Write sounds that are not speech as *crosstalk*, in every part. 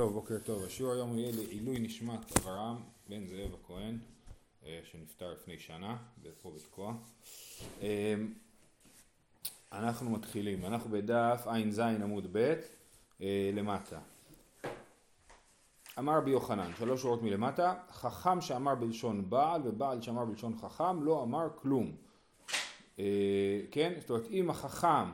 טוב, בוקר טוב. השיעור היום יהיה לעילוי נשמת אברהם בן זאב הכהן, אה, שנפטר לפני שנה, פה בתקוע. אה, אנחנו מתחילים, אנחנו בדף ע"ז עמוד ב' אה, למטה. אמר רבי יוחנן, שלוש שורות מלמטה, חכם שאמר בלשון בעל ובעל שאמר בלשון חכם לא אמר כלום. כן? זאת אומרת, אם החכם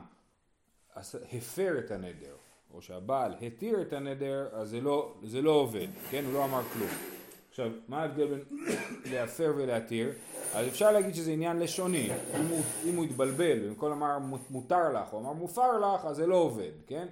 הפר את הנדר או שהבעל התיר את הנדר, אז זה לא, זה לא עובד, כן? הוא לא אמר כלום. עכשיו, מה ההבדל בין להפר ולהתיר? אז אפשר להגיד שזה עניין לשוני. אם הוא, אם הוא התבלבל, במקום אמר מותר לך, או אמר מופר לך, אז זה לא עובד, כן?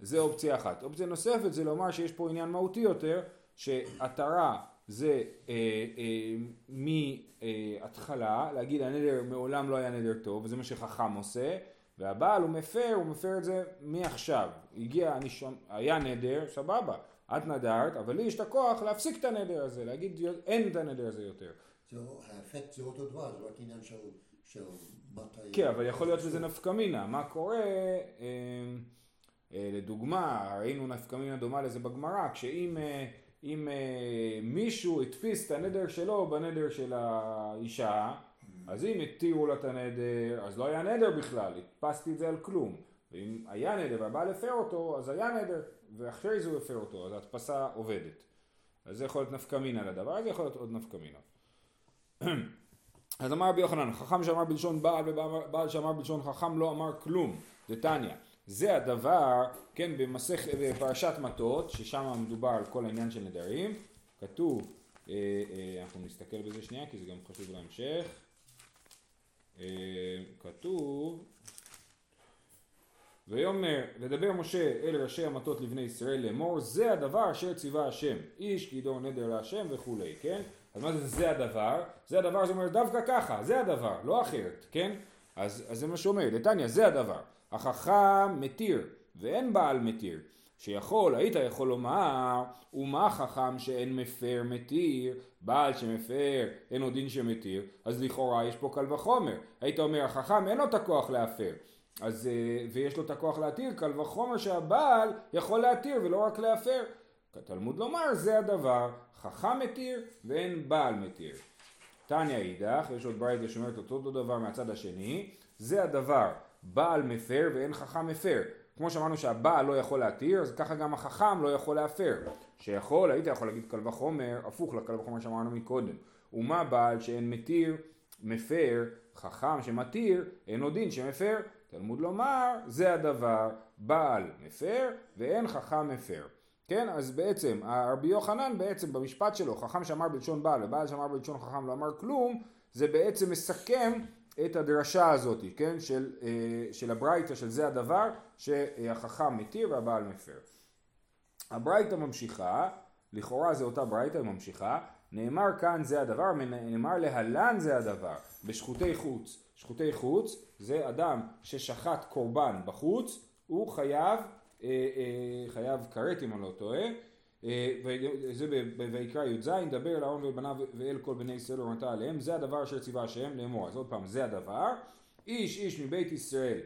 זה אופציה אחת. אופציה נוספת זה לומר שיש פה עניין מהותי יותר, שהתרה זה אה, אה, מהתחלה, להגיד הנדר מעולם לא היה נדר טוב, וזה מה שחכם עושה, והבעל הוא מפר, הוא מפר את זה מעכשיו. הגיע, אני שומע, היה נדר, סבבה, את נדרת, אבל לי יש את הכוח להפסיק את הנדר הזה, להגיד אין את הנדר הזה יותר. האפקט זה אותו דבר, זה רק עניין של, מתי... כן, אבל יכול להיות שזה נפקא מינה. מה קורה, אה, אה, לדוגמה, ראינו נפקא מינה דומה לזה בגמרא, כשאם אה, אם, אה, מישהו הדפיס את הנדר שלו בנדר של האישה, אז אם התירו לה את הנדר, אז לא היה נדר בכלל, הדפסתי את זה על כלום. ואם היה נדר והבעל הפר אותו, אז היה נדר, ואחרי זה הוא הפר אותו, אז ההדפסה עובדת. אז זה יכול להיות נפקא מינה לדבר, זה יכול להיות עוד נפקא מינה. *clears throat* אז אמר רבי יוחנן, חכם שאמר בלשון בעל ובעל שאמר בלשון חכם לא אמר כלום, זה טניה. זה הדבר, כן, במסך, בפרשת מטות, ששם מדובר על כל העניין של נדרים, כתוב, אה, אה, אנחנו נסתכל בזה שנייה כי זה גם חשוב להמשך. אה, כתוב ויאמר לדבר משה אל ראשי המטות לבני ישראל לאמור זה הדבר אשר ציווה השם איש כי נדר להשם וכולי כן? אז מה זה זה הדבר זה הדבר זה אומר דווקא ככה זה הדבר לא אחרת כן? אז, אז זה מה שאומר דתניא זה הדבר החכם מתיר ואין בעל מתיר שיכול, היית יכול לומר, ומה חכם שאין מפר מתיר, בעל שמפר, אין עוד דין שמתיר, אז לכאורה יש פה קל וחומר. היית אומר, החכם אין לו את הכוח להפר, אז, אה, ויש לו את הכוח להתיר, קל וחומר שהבעל יכול להתיר ולא רק להפר. כתלמוד לומר, זה הדבר, חכם מתיר ואין בעל מתיר. תניא אידך, יש עוד ברייתא שאומרת אותו דבר מהצד השני, זה הדבר, בעל מפר ואין חכם מפר. כמו שאמרנו שהבעל לא יכול להתיר, אז ככה גם החכם לא יכול להפר. שיכול, היית יכול להגיד קל וחומר, הפוך לקל וחומר שאמרנו מקודם. ומה בעל שאין מתיר, מפר, חכם שמתיר, אין עוד דין שמפר. תלמוד לומר, זה הדבר, בעל מפר ואין חכם מפר. כן, אז בעצם, רבי יוחנן בעצם במשפט שלו, חכם שאמר בלשון בעל ובעל שאמר בלשון חכם לא אמר כלום, זה בעצם מסכם את הדרשה הזאת, כן, של, אה, של הברייתא של זה הדבר שהחכם מתיר והבעל מפר. הברייתא ממשיכה, לכאורה זה אותה ברייתא, ממשיכה, נאמר כאן זה הדבר, נאמר להלן זה הדבר, בשחוטי חוץ. שחוטי חוץ זה אדם ששחט קורבן בחוץ, הוא חייב, אה, אה, חייב כרת אם אני לא טועה, וזה בויקרא י"ז, דבר אל אהרון ובניו ואל כל בני ישראל ומתה עליהם, זה הדבר אשר ציווה השם לאמור. אז עוד פעם, זה הדבר. איש איש מבית ישראל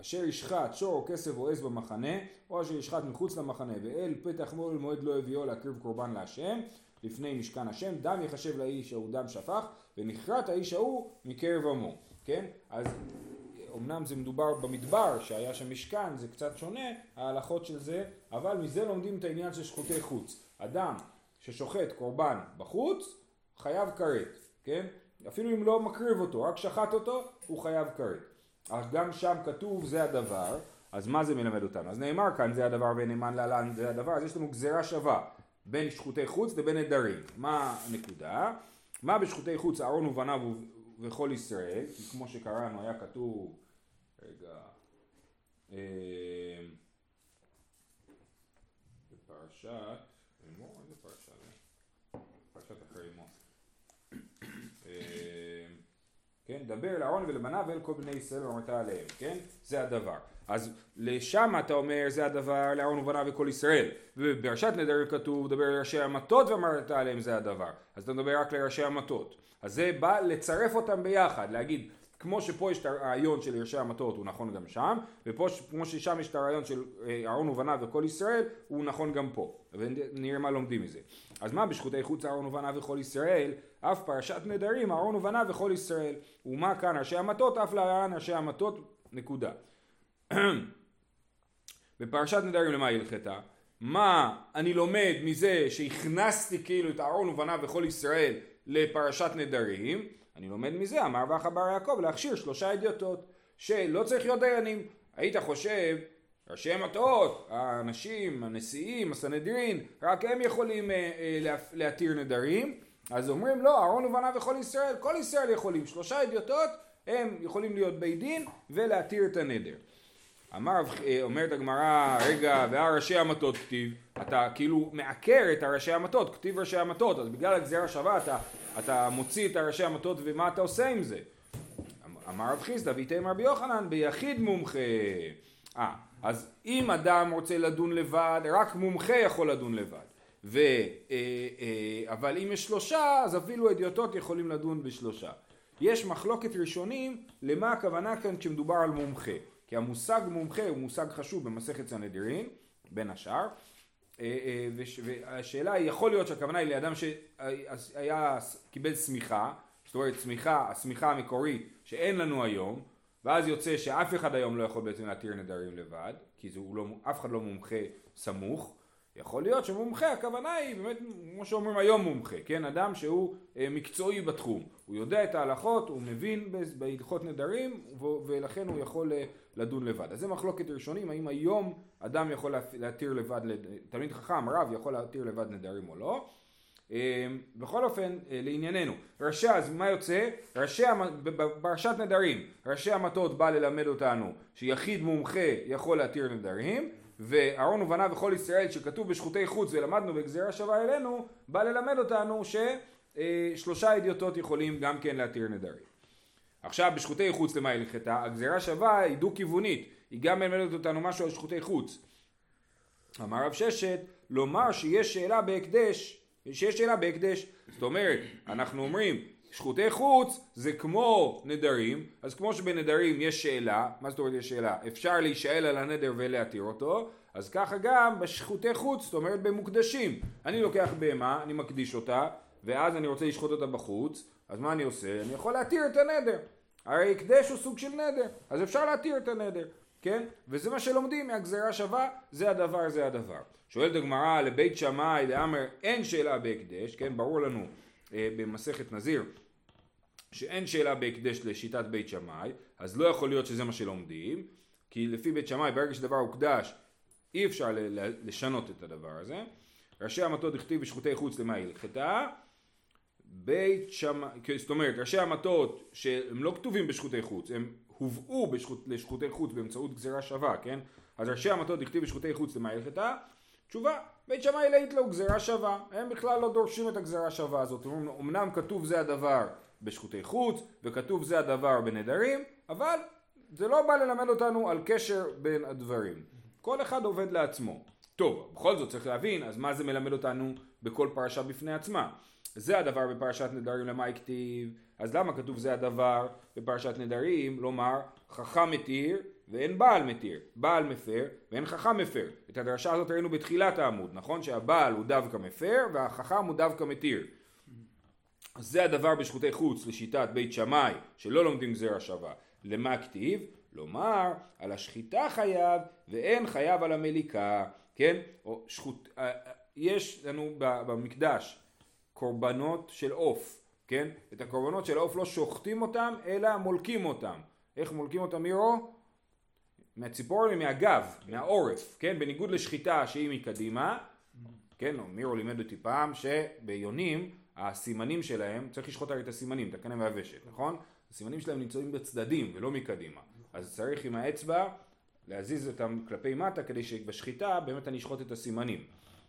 אשר ישחט שור או כסף או עז במחנה, או אשר ישחט מחוץ למחנה, ואל פתח מועד מועד לא הביאו להקריב קורבן להשם, לפני משכן השם, דם יחשב לאיש ההוא דם שפך, ונכרת האיש ההוא מקרב עמו. כן? אז אמנם זה מדובר במדבר שהיה שם משכן, זה קצת שונה ההלכות של זה, אבל מזה לומדים את העניין של שחוטי חוץ. אדם ששוחט קורבן בחוץ, חייב כרת, כן? אפילו אם לא מקריב אותו, רק שחט אותו, הוא חייב כרת. אך גם שם כתוב זה הדבר, אז מה זה מלמד אותנו? אז נאמר כאן זה הדבר ונאמן להלן זה הדבר, אז יש לנו גזירה שווה בין שחוטי חוץ לבין נדרים. מה הנקודה? מה בשחוטי חוץ אהרון ובניו וכל ישראל, כי כמו שקראנו היה כתוב רגע, אמ, בפרשת, אמור, איזה פרשה זה? פרשת אחרי אמור. אמ, דבר לאהרון ולבניו ואל כל בני ישראל ואמרת עליהם, כן? זה הדבר. אז לשם אתה אומר זה הדבר לאהרון ובניו וכל ישראל. ובפרשת נדר כתוב דבר לראשי המטות ואמרת עליהם זה הדבר. אז אתה מדבר רק לראשי המטות. אז זה בא לצרף אותם ביחד, להגיד כמו שפה יש את הרעיון של ירשי המטות הוא נכון גם שם, ופה כמו ששם יש את הרעיון של אה, אהרון ובניו וכל ישראל הוא נכון גם פה, ונראה מה לומדים מזה. אז מה בשחוטי חוץ אהרון ובניו וכל ישראל? אף פרשת נדרים אהרון ובניו וכל ישראל. ומה כאן ראשי המטות? אף להלן ראשי המטות נקודה. *clears throat* בפרשת נדרים למה הלכתה? מה אני לומד מזה שהכנסתי כאילו את אהרון ובניו וכל ישראל לפרשת נדרים? אני לומד מזה, אמר ואחא בר יעקב, להכשיר שלושה אדיוטות, שלא צריך להיות דיינים. היית חושב, ראשי מטות, האנשים, הנשיאים, הסנהדרין, רק הם יכולים אה, אה, להתיר נדרים, אז אומרים לא, אהרון ובניו וכל ישראל, כל ישראל יכולים, שלושה אדיוטות הם יכולים להיות בית דין ולהתיר את הנדר. אמר, אה, אומרת הגמרא, רגע, והראשי המטות כתיב, אתה כאילו מעקר את הראשי המטות, כתיב ראשי המטות, אז בגלל הגזירה שווה אתה, אתה מוציא את הראשי המטות ומה אתה עושה עם זה? אמר רב חיסדא ואיתם רבי יוחנן ביחיד מומחה. אה, אז אם אדם רוצה לדון לבד, רק מומחה יכול לדון לבד. ו, אה, אה, אבל אם יש שלושה, אז אפילו אדיוטות יכולים לדון בשלושה. יש מחלוקת ראשונים למה הכוונה כאן כשמדובר על מומחה. כי המושג מומחה הוא מושג חשוב במסכת סנהדרין, בין השאר, אה, והשאלה היא, יכול להיות שהכוונה היא לאדם שהיה, קיבל שמיכה, זאת אומרת שמיכה, השמיכה המקורית שאין לנו היום, ואז יוצא שאף אחד היום לא יכול בעצם להתיר נדרים לבד, כי זה, לא, אף אחד לא מומחה סמוך, יכול להיות שמומחה הכוונה היא באמת כמו שאומרים היום מומחה, כן? אדם שהוא אה, מקצועי בתחום, הוא יודע את ההלכות, הוא מבין בהלכות נדרים ולכן הוא יכול אה, לדון לבד. אז זה מחלוקת ראשונים, האם היום אדם יכול להתיר לבד, תלמיד חכם, רב יכול להתיר לבד נדרים או לא. אה, בכל אופן, לענייננו, ראשי, אז מה יוצא? ראשי, בפרשת נדרים, ראשי המטות בא ללמד אותנו שיחיד מומחה יכול להתיר נדרים ואהרון ובניו וכל ישראל שכתוב בשחוטי חוץ ולמדנו בגזירה שווה אלינו, בא ללמד אותנו ששלושה אדיוטות יכולים גם כן להתיר נדרים. עכשיו בשחוטי חוץ למה היא הלכתה? הגזירה שווה היא דו כיוונית, היא גם מלמדת אותנו משהו על שחוטי חוץ. אמר רב ששת, לומר שיש שאלה בהקדש, שיש שאלה בהקדש, זאת אומרת, אנחנו אומרים שחוטי חוץ זה כמו נדרים, אז כמו שבנדרים יש שאלה, מה זאת אומרת יש שאלה? אפשר להישאל על הנדר ולהתיר אותו, אז ככה גם בשחוטי חוץ, זאת אומרת במוקדשים. אני לוקח בהמה, אני מקדיש אותה, ואז אני רוצה לשחוט אותה בחוץ, אז מה אני עושה? אני יכול להתיר את הנדר. הרי הקדש הוא סוג של נדר, אז אפשר להתיר את הנדר, כן? וזה מה שלומדים מהגזרה שווה, זה הדבר, זה הדבר. שואלת הגמרא לבית שמאי, לאמר, אין שאלה בהקדש, כן? ברור לנו במסכת נזיר שאין שאלה בהקדש לשיטת בית שמאי, אז לא יכול להיות שזה מה שלומדים, כי לפי בית שמאי ברגע שדבר הוקדש אי אפשר לשנות את הדבר הזה. ראשי המטות הכתיב בשחוטי חוץ למה הלכתה? בית שמאי, זאת אומרת ראשי המטות שהם לא כתובים בשחוטי חוץ, הם הובאו בשחוט, לשחוטי חוץ באמצעות גזירה שווה, כן? אז ראשי המטות הכתיב בשחוטי חוץ למה הלכתה? תשובה, בית שמאי להיט לו גזירה שווה, הם בכלל לא דורשים את הגזירה השווה הזאת, אמנם כתוב זה הדבר בשחוטי חוץ, וכתוב זה הדבר בנדרים, אבל זה לא בא ללמד אותנו על קשר בין הדברים. כל אחד עובד לעצמו. טוב, בכל זאת צריך להבין, אז מה זה מלמד אותנו בכל פרשה בפני עצמה? זה הדבר בפרשת נדרים למה הכתיב, אז למה כתוב זה הדבר בפרשת נדרים, לומר חכם מתיר ואין בעל מתיר, בעל מפר ואין חכם מפר. את הדרשה הזאת ראינו בתחילת העמוד, נכון? שהבעל הוא דווקא מפר והחכם הוא דווקא מתיר. אז זה הדבר בשחוטי חוץ לשיטת בית שמאי שלא לומדים גזירה שווה. למה כתיב? לומר על השחיטה חייב ואין חייב על המליקה, כן? או שחוט... אה, אה, יש לנו במקדש קורבנות של עוף, כן? את הקורבנות של העוף לא שוחטים אותם אלא מולקים אותם. איך מולקים אותם מירו? מהציפור ומהגב, מהעורף, כן? בניגוד לשחיטה שהיא מקדימה, כן? מירו לימד אותי פעם שביונים הסימנים שלהם, צריך לשחוט הרי את הסימנים, את הקנה והוושת, נכון? הסימנים שלהם נמצאים בצדדים ולא מקדימה. אז צריך עם האצבע להזיז אותם כלפי מטה כדי שבשחיטה באמת אני אשחוט את הסימנים.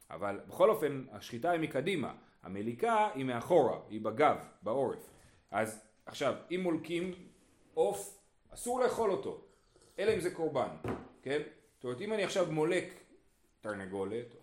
אבל בכל אופן השחיטה היא מקדימה, המליקה היא מאחורה, היא בגב, בעורף. אז עכשיו, אם מולקים עוף, אסור לאכול אותו, אלא אם זה קורבן, כן? זאת אומרת, אם אני עכשיו מולק תרנגולת,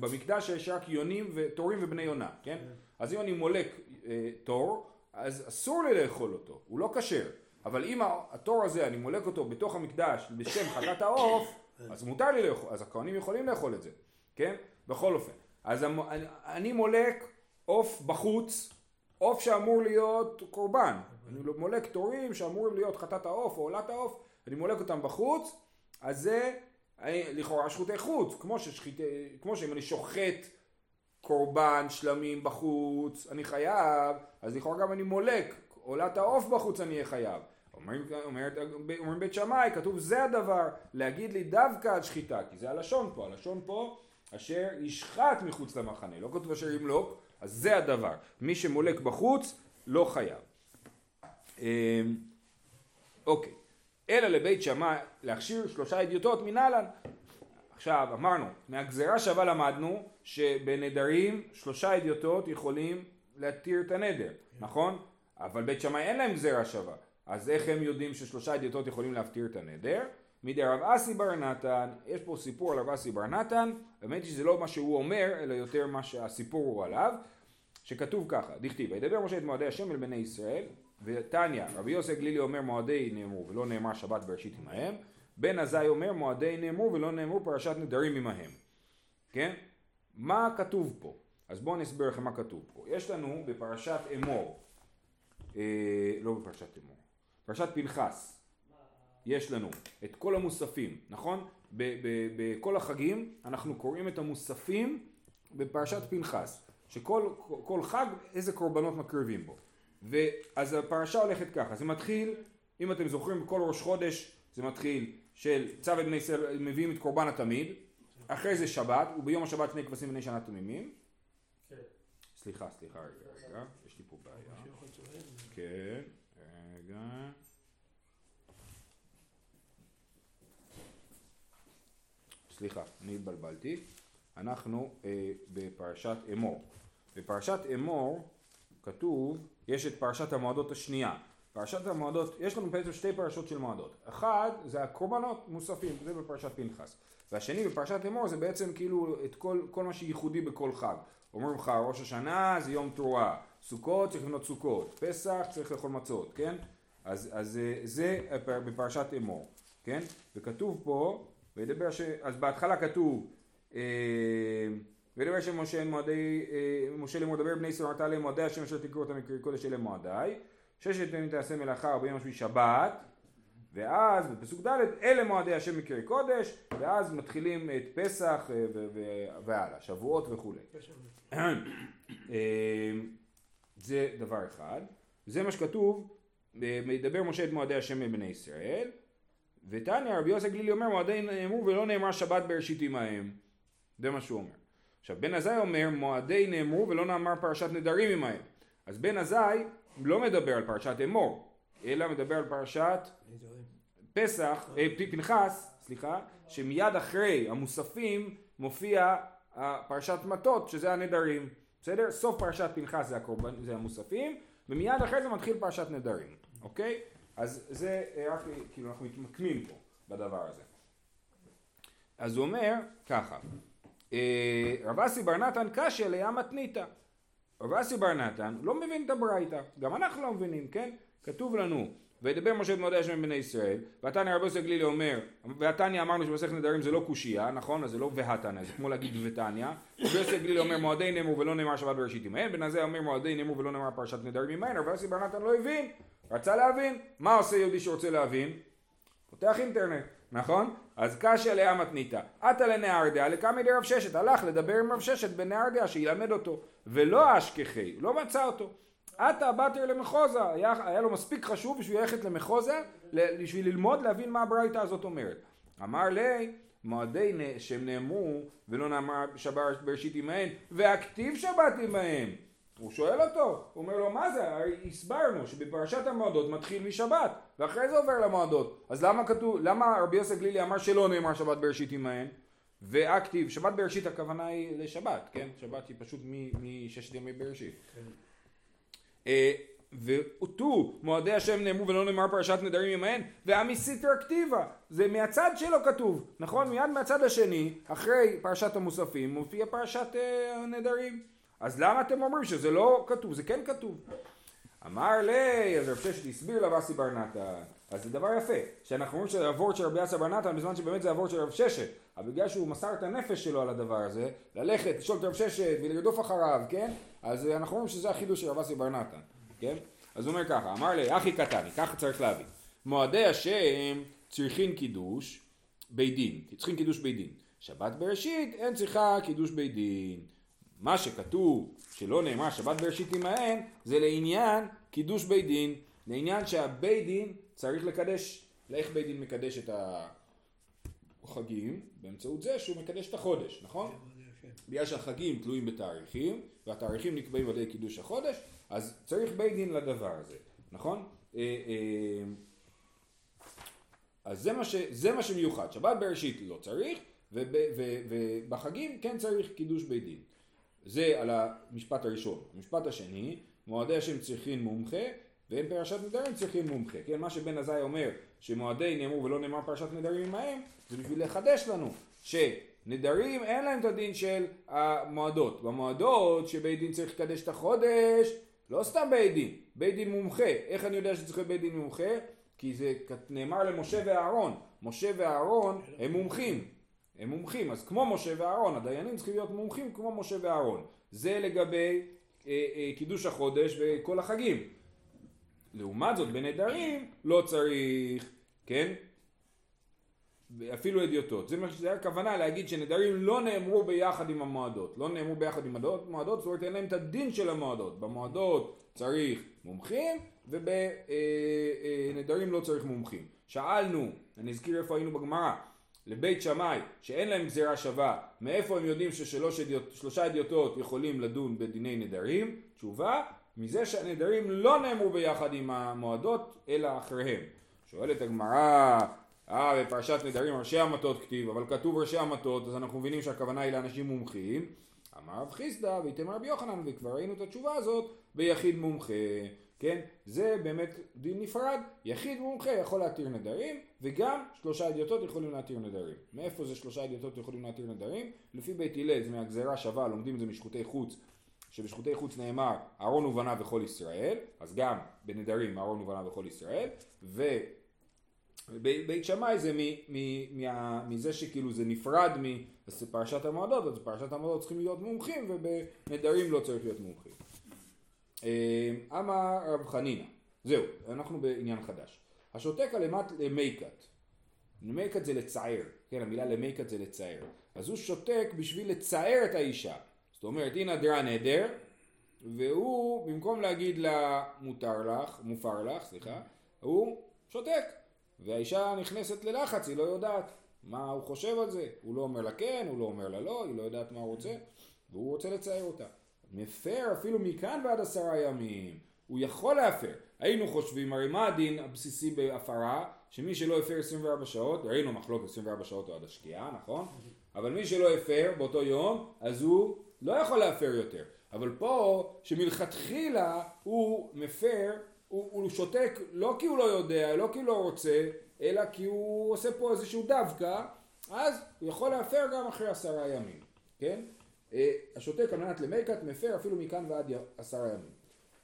במקדש יש רק יונים ותורים ובני יונה, כן? אז אם אני מולק אה, תור, אז אסור לי לאכול אותו, הוא לא כשר. אבל אם התור הזה, אני מולק אותו בתוך המקדש בשם חטאת העוף, אז מותר לי לאכול, אז הכהנים יכולים לאכול את זה, כן? בכל אופן. אז המ- אני, אני מולק עוף בחוץ, עוף שאמור להיות קורבן. אני מולק תורים שאמורים להיות חטאת העוף או עולת העוף, אני מולק אותם בחוץ, אז זה אני, לכאורה שחוטי חוץ, כמו, ששחית, כמו שאם אני שוחט קורבן שלמים בחוץ, אני חייב, אז לכאורה גם אני מולק, עולת העוף בחוץ אני אהיה חייב. אומרים, אומרת, אומרים בית שמאי, כתוב זה הדבר, להגיד לי דווקא על שחיטה, כי זה הלשון פה, הלשון פה אשר ישחט מחוץ למחנה, לא כתוב אשר ימלוק, אז זה הדבר, מי שמולק בחוץ לא חייב. אמ, אוקיי, אלא לבית שמאי להכשיר שלושה אדיוטות מנהלן. עכשיו אמרנו, מהגזרה שווה למדנו שבנדרים שלושה אדיוטות יכולים להתיר את הנדר, נכון? אבל בית שמאי אין להם גזרה שווה, אז איך הם יודעים ששלושה אדיוטות יכולים להפטיר את הנדר? מדי רב אסי בר נתן, יש פה סיפור על רב אסי בר נתן, האמת היא שזה לא מה שהוא אומר, אלא יותר מה שהסיפור הוא עליו, שכתוב ככה, דכתיב, וידבר משה את מועדי השם אל בני ישראל, ותניא, רבי יוסי גלילי אומר מועדי נאמרו ולא נאמר שבת בראשית עמהם, בן עזאי אומר מועדי נאמרו ולא נאמרו פרשת נדרים עמהם, כן? מה כתוב פה? אז בואו אני אסביר לכם מה כתוב פה. יש לנו בפרשת אמור, אה, לא בפרשת אמור, פרשת פנחס, יש לנו את כל המוספים, נכון? בכל החגים אנחנו קוראים את המוספים בפרשת פנחס, שכל כל חג איזה קורבנות מקריבים בו. ואז הפרשה הולכת ככה, זה מתחיל, אם אתם זוכרים בכל ראש חודש זה מתחיל של צו את בני ישראל מביאים את קורבן התמיד, אחרי זה שבת, וביום השבת שני כבשים בני שנה תמימים. סליחה, סליחה רגע, רגע, יש לי פה בעיה. כן, רגע. סליחה, אני התבלבלתי. אנחנו אה, בפרשת אמור. בפרשת אמור כתוב, יש את פרשת המועדות השנייה. פרשת המועדות, יש לנו בעצם שתי פרשות של מועדות. אחד זה הקורבנות מוספים, זה בפרשת פנחס. והשני בפרשת אמור זה בעצם כאילו את כל, כל מה שייחודי בכל חג. אומרים לך ראש השנה זה יום תרועה, סוכות צריך לבנות סוכות, פסח צריך לאכול מצות, כן? אז, אז אה, זה בפרשת אמור, כן? וכתוב פה, ש... אז בהתחלה כתוב אה, וידבר שם משה מועדי, אה, משה לאמור דבר בני להם מועדי השם אשר תקראו אותם מקרי קודש אלה מועדיי ששת ימים תעשה מלאכה וביום השביעי שבת. ואז בפסוק ד' אלה מועדי השם מקרי קודש ואז מתחילים את פסח אה, והלאה, שבועות וכולי. אה, זה דבר אחד, זה מה שכתוב, מדבר משה את מועדי השם מבני ישראל. ותניא רבי יוסי גלילי אומר מועדי נאמרו ולא נאמר שבת בראשית עמהם. זה מה שהוא אומר. עכשיו בן עזאי אומר מועדי נאמרו ולא נאמר פרשת נדרים עמהם אז בן עזאי לא מדבר על פרשת אמור אלא מדבר על פרשת פסח, אה, פנחס, סליחה, שמיד אחרי המוספים מופיע פרשת מטות שזה הנדרים, בסדר? סוף פרשת פנחס זה, הקורבן, זה המוספים ומיד אחרי זה מתחיל פרשת נדרים, אוקיי? אז זה אה, רק כאילו אנחנו מתמקמים פה בדבר הזה. אז הוא אומר ככה, אה, רב אסי בר נתן קשיא לים מתניתא. רב אסי בר נתן לא מבין את הברייתא, גם אנחנו לא מבינים, כן? כתוב לנו, וידבר משה את מועדי השם בני ישראל, והתניא רבי יוסי גלילי אומר, והתניא אמרנו שמסכת נדרים זה לא קושייה, נכון? אז זה לא והתניא, זה כמו להגיד ותניא. רבי יוסי גלילי אומר מועדי נאמרו ולא נאמר שבת בראשית עמהן, בן הזה אומר מועדי נאמרו ולא נאמר פרשת נדרים עמהן, רבי יוסי בר נתן לא הבין, רצה להבין, מה עושה יהודי שרוצה להבין? פותח אינטרנט, נכון? אז קשיא לאה מתניתא. עתה לנהרדעה לקמי דרב ששת, הלך לדבר עם רב ששת בנהרדעה שילמד אותו, ולא אשכחי, לא מצא אותו. עתה בתר למחוזה, היה, היה לו מספיק חשוב בשביל ללכת למחוזה, בשביל ללמוד להבין מה הברייתא הזאת אומרת. אמר לי, מועדי שהם נאמרו ולא נאמר שבת בראשית עמהן, והכתיב שבת עמהם. הוא שואל אותו, הוא אומר לו מה זה, הרי הסברנו שבפרשת המועדות מתחיל משבת ואחרי זה עובר למועדות. אז למה כתוב, למה רבי יוסף גלילי אמר שלא נאמר שבת בראשית עמהן והכתיב, שבת בראשית הכוונה היא לשבת, כן? שבת היא פשוט מששת ימי בראשית. אה, ואותו מועדי השם נאמרו ולא נאמר פרשת נדרים עמהן והמסיתרא כתיבה זה מהצד שלו כתוב נכון? מיד מהצד השני אחרי פרשת המוספים מופיע פרשת אה, הנדרים אז למה אתם אומרים שזה לא כתוב זה כן כתוב אמר לי, אז רב ששת הסביר לבאסי בר נתן. אז זה דבר יפה, שאנחנו רואים שזה הוורט של רבי אסי בר נתן בזמן שבאמת זה הוורט של רב ששת, אבל בגלל שהוא מסר את הנפש שלו על הדבר הזה, ללכת, לשאול את רב ששת ולרדוף אחריו, כן? אז אנחנו רואים שזה החידוש של רב אסי בר נתן, כן? אז הוא אומר ככה, אמר לי, אחי קטני, ככה צריך להבין. מועדי השם צריכים קידוש בית דין, צריכים קידוש בית דין. שבת בראשית אין צריכה קידוש בית דין. מה שכתוב שלא נאמר שבת בראשית עמהן זה לעניין קידוש בית דין, לעניין שהבית דין צריך לקדש, לאיך בית דין מקדש את החגים? באמצעות זה שהוא מקדש את החודש, נכון? בגלל שהחגים תלויים בתאריכים והתאריכים נקבעים על ידי קידוש החודש אז צריך בית דין לדבר הזה, נכון? אה, אה, אז זה מה, ש, זה מה שמיוחד, שבת בראשית לא צריך ובחגים כן צריך קידוש בית דין. זה על המשפט הראשון. המשפט השני, מועדי השם צריכים מומחה ואין פרשת נדרים צריכים מומחה. כן, מה שבן עזאי אומר שמועדי נאמרו ולא נאמר פרשת נדרים עמהם זה בשביל לחדש לנו שנדרים אין להם את הדין של המועדות. במועדות שבית דין צריך לקדש את החודש לא סתם בית דין, בית דין מומחה. איך אני יודע שצריך להיות בית דין מומחה? כי זה נאמר למשה ואהרון. משה ואהרון הם מומחים. הם מומחים, אז כמו משה ואהרון, הדיינים צריכים להיות מומחים כמו משה ואהרון. זה לגבי אה, אה, קידוש החודש וכל החגים. לעומת זאת בנדרים לא צריך, כן? אפילו אדיוטות. זה מה שזה הכוונה להגיד שנדרים לא נאמרו ביחד עם המועדות. לא נאמרו ביחד עם המועדות, זאת אומרת אין להם את הדין של המועדות. במועדות צריך מומחים ובנדרים אה, אה, לא צריך מומחים. שאלנו, אני אזכיר איפה היינו בגמרא, לבית שמאי שאין להם גזירה שווה, מאיפה הם יודעים ששלושה אדיוטות יכולים לדון בדיני נדרים? תשובה, מזה שהנדרים לא נאמרו ביחד עם המועדות אלא אחריהם. שואלת הגמרא, אה בפרשת נדרים ראשי המטות כתיב, אבל כתוב ראשי המטות אז אנחנו מבינים שהכוונה היא לאנשים מומחים. אמר רב חיסדא ויתמר רבי יוחנן וכבר ראינו את התשובה הזאת ביחיד מומחה. כן? זה באמת דין נפרד, יחיד מומחה יכול להתיר נדרים וגם שלושה אדיוטות יכולים להתיר נדרים. מאיפה זה שלושה אדיוטות יכולים להתיר נדרים? לפי בית הלל זה מהגזרה שווה, לומדים את זה משחוטי חוץ, שבשחוטי חוץ נאמר אהרון ובניו וכל ישראל, אז גם בנדרים אהרון ובניו וכל ישראל, ובית שמאי זה מ, מ, מה, מזה שכאילו זה נפרד מפרשת המועדות, אז פרשת המועדות צריכים להיות מומחים ובנדרים לא צריך להיות מומחים. אמ, אמר רב חנינא, זהו, אנחנו בעניין חדש. השותק אימת למייקת, למייקת זה לצער, כן, המילה למייקת זה לצער. אז הוא שותק בשביל לצער את האישה. זאת אומרת, היא נדרה נדר, והוא, במקום להגיד לה מותר לך, מופר לך, סליחה, הוא שותק. והאישה נכנסת ללחץ, היא לא יודעת מה הוא חושב על זה. הוא לא אומר לה כן, הוא לא אומר לה לא, היא לא יודעת מה הוא רוצה, והוא רוצה לצייר אותה. מפר אפילו מכאן ועד עשרה ימים. הוא יכול להפר. היינו חושבים, הרי מה הדין הבסיסי בהפרה? שמי שלא הפר 24 שעות, ראינו מחלוקת 24 שעות או עד השקיעה, נכון? אבל מי שלא הפר באותו יום, אז הוא לא יכול להפר יותר. אבל פה, שמלכתחילה הוא מפר, הוא, הוא שותק לא כי הוא לא יודע, לא כי הוא לא רוצה, אלא כי הוא עושה פה איזשהו דווקא, אז הוא יכול להפר גם אחרי עשרה ימים, כן? השותק על מנת למקת מפר אפילו מכאן ועד עשרה ימים.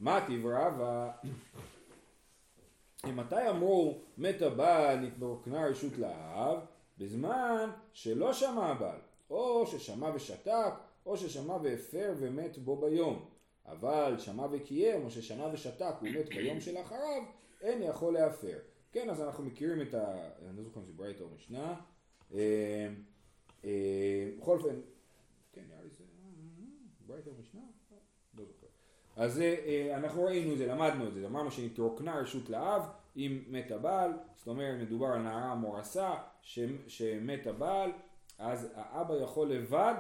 מה תברא מתי אמרו מת הבעל נתברקנה רשות לאב? בזמן שלא שמע הבעל, או ששמע ושתק, או ששמע והפר ומת בו ביום. אבל שמע וקיים, או ששמע ושתק ומת ביום שלאחריו, אין יכול להפר. כן, אז אנחנו מכירים את ה... אני לא זוכר אם זה ברייתא או משנה. אה, אה, בכל אופן, כן, נראה לי זה... ברייתא משנה? לא זוכר. אז אה, אנחנו ראינו את זה, למדנו את זה, אמרנו שנתרוקנה רשות לאב אם מת הבעל, זאת אומרת מדובר על נערה מורסה שמת הבעל, אז האבא יכול לבד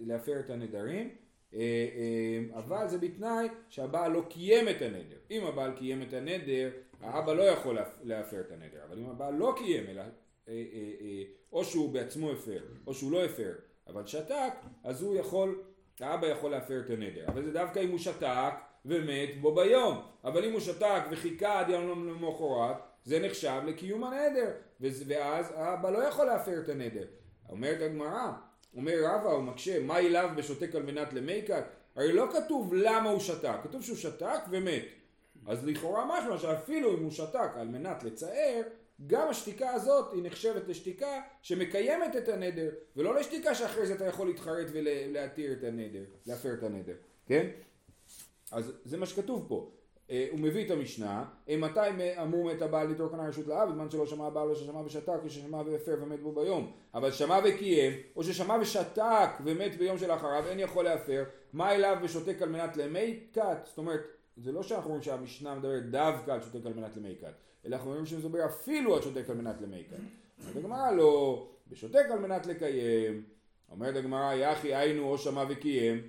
להפר את הנדרים, אה, אה, אבל זה בתנאי שהבעל לא קיים את הנדר. אם הבעל קיים את הנדר, האבא לא יכול להפר את הנדר, אבל אם הבעל לא קיים, אלא או שהוא בעצמו הפר, או שהוא לא הפר, אבל שתק, אז הוא יכול, האבא יכול להפר את הנדר. אבל זה דווקא אם הוא שתק ומת בו ביום. אבל אם הוא שתק וחיכה עד יום למחרת, זה נחשב לקיום הנדר. ואז האבא לא יכול להפר את הנדר. אומרת הגמרא, אומר רבא, הוא מקשה, מה אליו בשותק על מנת למיקת? הרי לא כתוב למה הוא שתק, כתוב שהוא שתק ומת. אז לכאורה משמע שאפילו אם הוא שתק על מנת לצער, גם השתיקה הזאת היא נחשבת לשתיקה שמקיימת את הנדר, ולא לשתיקה שאחרי זה אתה יכול להתחרט ולהתיר את הנדר, להפר את הנדר, כן? אז זה מה שכתוב פה. אה, הוא מביא את המשנה, מתי אמור מת הבעל לתור קנה רשות לאב, בזמן שלא שמע הבעל או ששמע ושתק או ששמע והפר ומת בו ביום, אבל שמע וקיים, או ששמע ושתק ומת ביום שלאחריו, אין יכול להפר, מה אליו ושותק על מנת למי כת, זאת אומרת, זה לא שאנחנו אומרים שהמשנה מדברת דווקא על שותק על מנת למי כת, אלא אנחנו אומרים שזה מדבר אפילו על שותק על מנת למי כת. אומרת הגמרא לא, ושותק על מנת לקיים, אומרת הגמרא יחי היינו או שמע וקיים,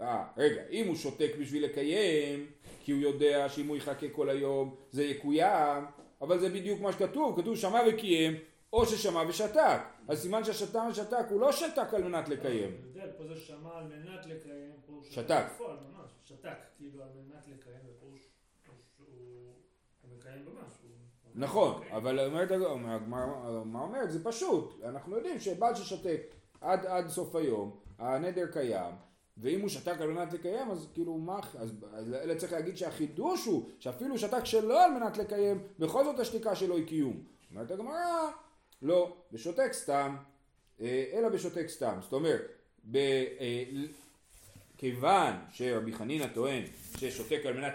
אה, רגע, אם הוא שותק בשביל לקיים, כי הוא יודע שאם הוא יחכה כל היום זה יקוים, אבל זה בדיוק מה שכתוב, כתוב שמע וקיים, או ששמע ושתק. אז סימן שהשתה ושתק הוא לא שתק על מנת לקיים. פה זה שמע על מנת לקיים, שתק. שתק, כאילו על מנת לקיים, ופה הוא מקיים ממש. נכון, אבל אומרת, מה אומרת? זה פשוט, אנחנו יודעים שבעל ששתק עד סוף היום, הנדר קיים, ואם הוא שתק על מנת לקיים אז כאילו מה, אז, אז אלא צריך להגיד שהחידוש הוא שאפילו שתק שלא על מנת לקיים בכל זאת השתיקה שלו היא קיום. אומרת הגמרא לא, בשותק סתם, אה, אלא בשותק סתם. זאת אומרת, ב, אה, כיוון שרבי חנינא טוען ששותק על מנת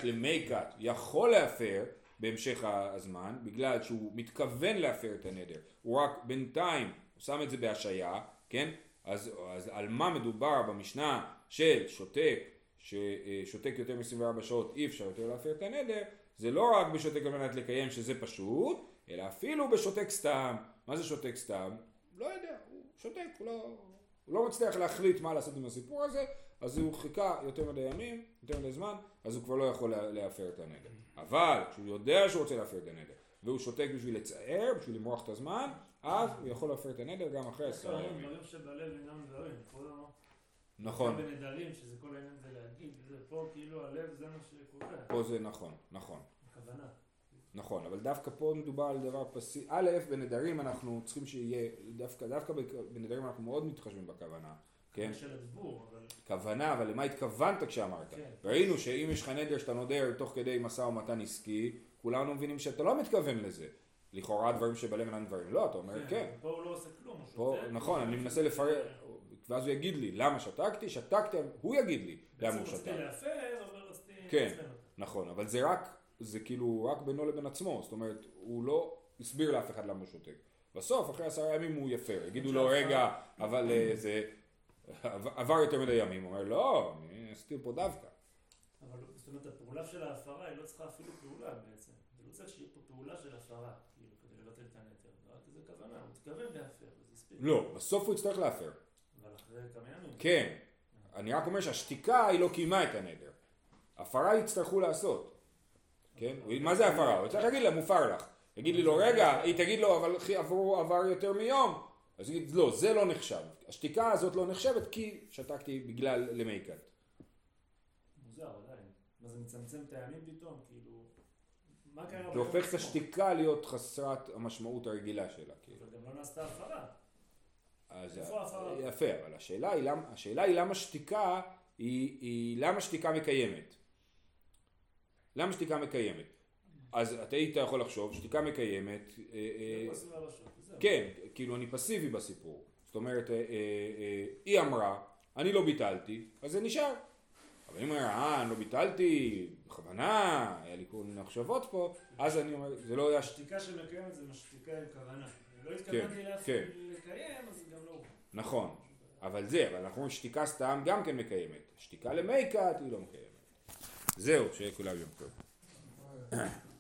כת יכול להפר בהמשך הזמן בגלל שהוא מתכוון להפר את הנדר הוא רק בינתיים שם את זה בהשעיה כן אז, אז על מה מדובר במשנה של שותק, ששותק יותר מ-24 שעות אי אפשר יותר להפר את הנדר, זה לא רק בשותק על מנת לקיים שזה פשוט, אלא אפילו בשותק סתם. מה זה שותק סתם? לא יודע, הוא שותק, הוא לא, הוא לא מצליח להחליט מה לעשות עם הסיפור הזה, אז הוא חיכה יותר מדי ימים, יותר מדי זמן, אז הוא כבר לא יכול להפר את הנדר. אבל כשהוא יודע שהוא רוצה להפר את הנדר, והוא שותק בשביל לצער, בשביל למרוח את הזמן, אז הוא יכול להפר את הנדר גם אחרי עשרה ימים. נכון. בנדרים, שזה כל העניין זה להגיד, פה כאילו הלב זה מה שקורה. פה זה נכון, נכון. הכוונה. נכון, אבל דווקא פה מדובר על דבר פסיבי. א', בנדרים אנחנו צריכים שיהיה, דווקא, דווקא בנדרים אנחנו מאוד מתחשבים בכוונה. כן? של הדיבור, אבל... כוונה, אבל למה התכוונת כשאמרת? כן. ראינו שאם יש לך נדר שאתה נודר תוך כדי משא ומתן עסקי, כולנו מבינים שאתה לא מתכוון לזה. לכאורה דברים שבלב אינם דברים. לא, אתה אומר כן. כן. פה הוא לא עושה כלום. פה, נכון, אני מנסה לפרט. ואז הוא יגיד לי למה שתקתי, שתקתי, הוא יגיד לי למה הוא שתק. כן, נכון, אבל זה רק, זה כאילו רק בינו לבין עצמו, זאת אומרת, הוא לא הסביר לאף אחד למה הוא שותק. בסוף, אחרי עשרה ימים הוא יפר, יגידו לו רגע, אבל אה, זה עבר יותר מדי ימים, הוא אומר לא, אני עשיתי פה דווקא. אבל זאת אומרת, הפעולה של ההפרה היא לא צריכה אפילו פעולה בעצם. זה לא צריך שיהיה פה פעולה של הפרה, כאילו, כדי לבטל את הנטר. רק זה כוונה, הוא מתכוון להפר, וזה ספיק. לא, בסוף הוא יצטרך להפר. כמה ימים. כן. אני רק אומר שהשתיקה היא לא קיימה את הנדר. הפרה יצטרכו לעשות. כן? מה זה הפרה? הוא צריך להגיד לה מופר לך. יגיד לי לו רגע, היא תגיד לו אבל עברו עבר יותר מיום. אז היא תגיד לא, זה לא נחשב. השתיקה הזאת לא נחשבת כי שתקתי בגלל למייקת. מוזר עדיין. מה זה מצמצם את הימים פתאום? כאילו... מה קרה? זה הופך את השתיקה להיות חסרת המשמעות הרגילה שלה. כאילו. אבל גם לא נעשתה הפרה. אז יפה, אבל השאלה היא, למה, השאלה היא למה שתיקה היא, היא למה שתיקה מקיימת. למה שתיקה מקיימת? אז אתה היית יכול לחשוב, שתיקה מקיימת, אה, אה, כן, כאילו אני פסיבי בסיפור, זאת אומרת, אה, היא אמרה, אני לא ביטלתי, אז זה נשאר. אבל אם הוא אומר, אה, אני לא ביטלתי, בכוונה, היה לי כל מיני מחשבות פה, אז אני אומר, זה לא היה... שתיקה שמקיימת זה משתיקה עם כוונה. לא התכוונתי כן, כן. לקיים, אז גם לא. נכון, אבל זה, אבל אנחנו אומרים שתיקה סתם גם כן מקיימת. שתיקה למייקת היא לא מקיימת. זהו, שיהיה כולם יום טוב.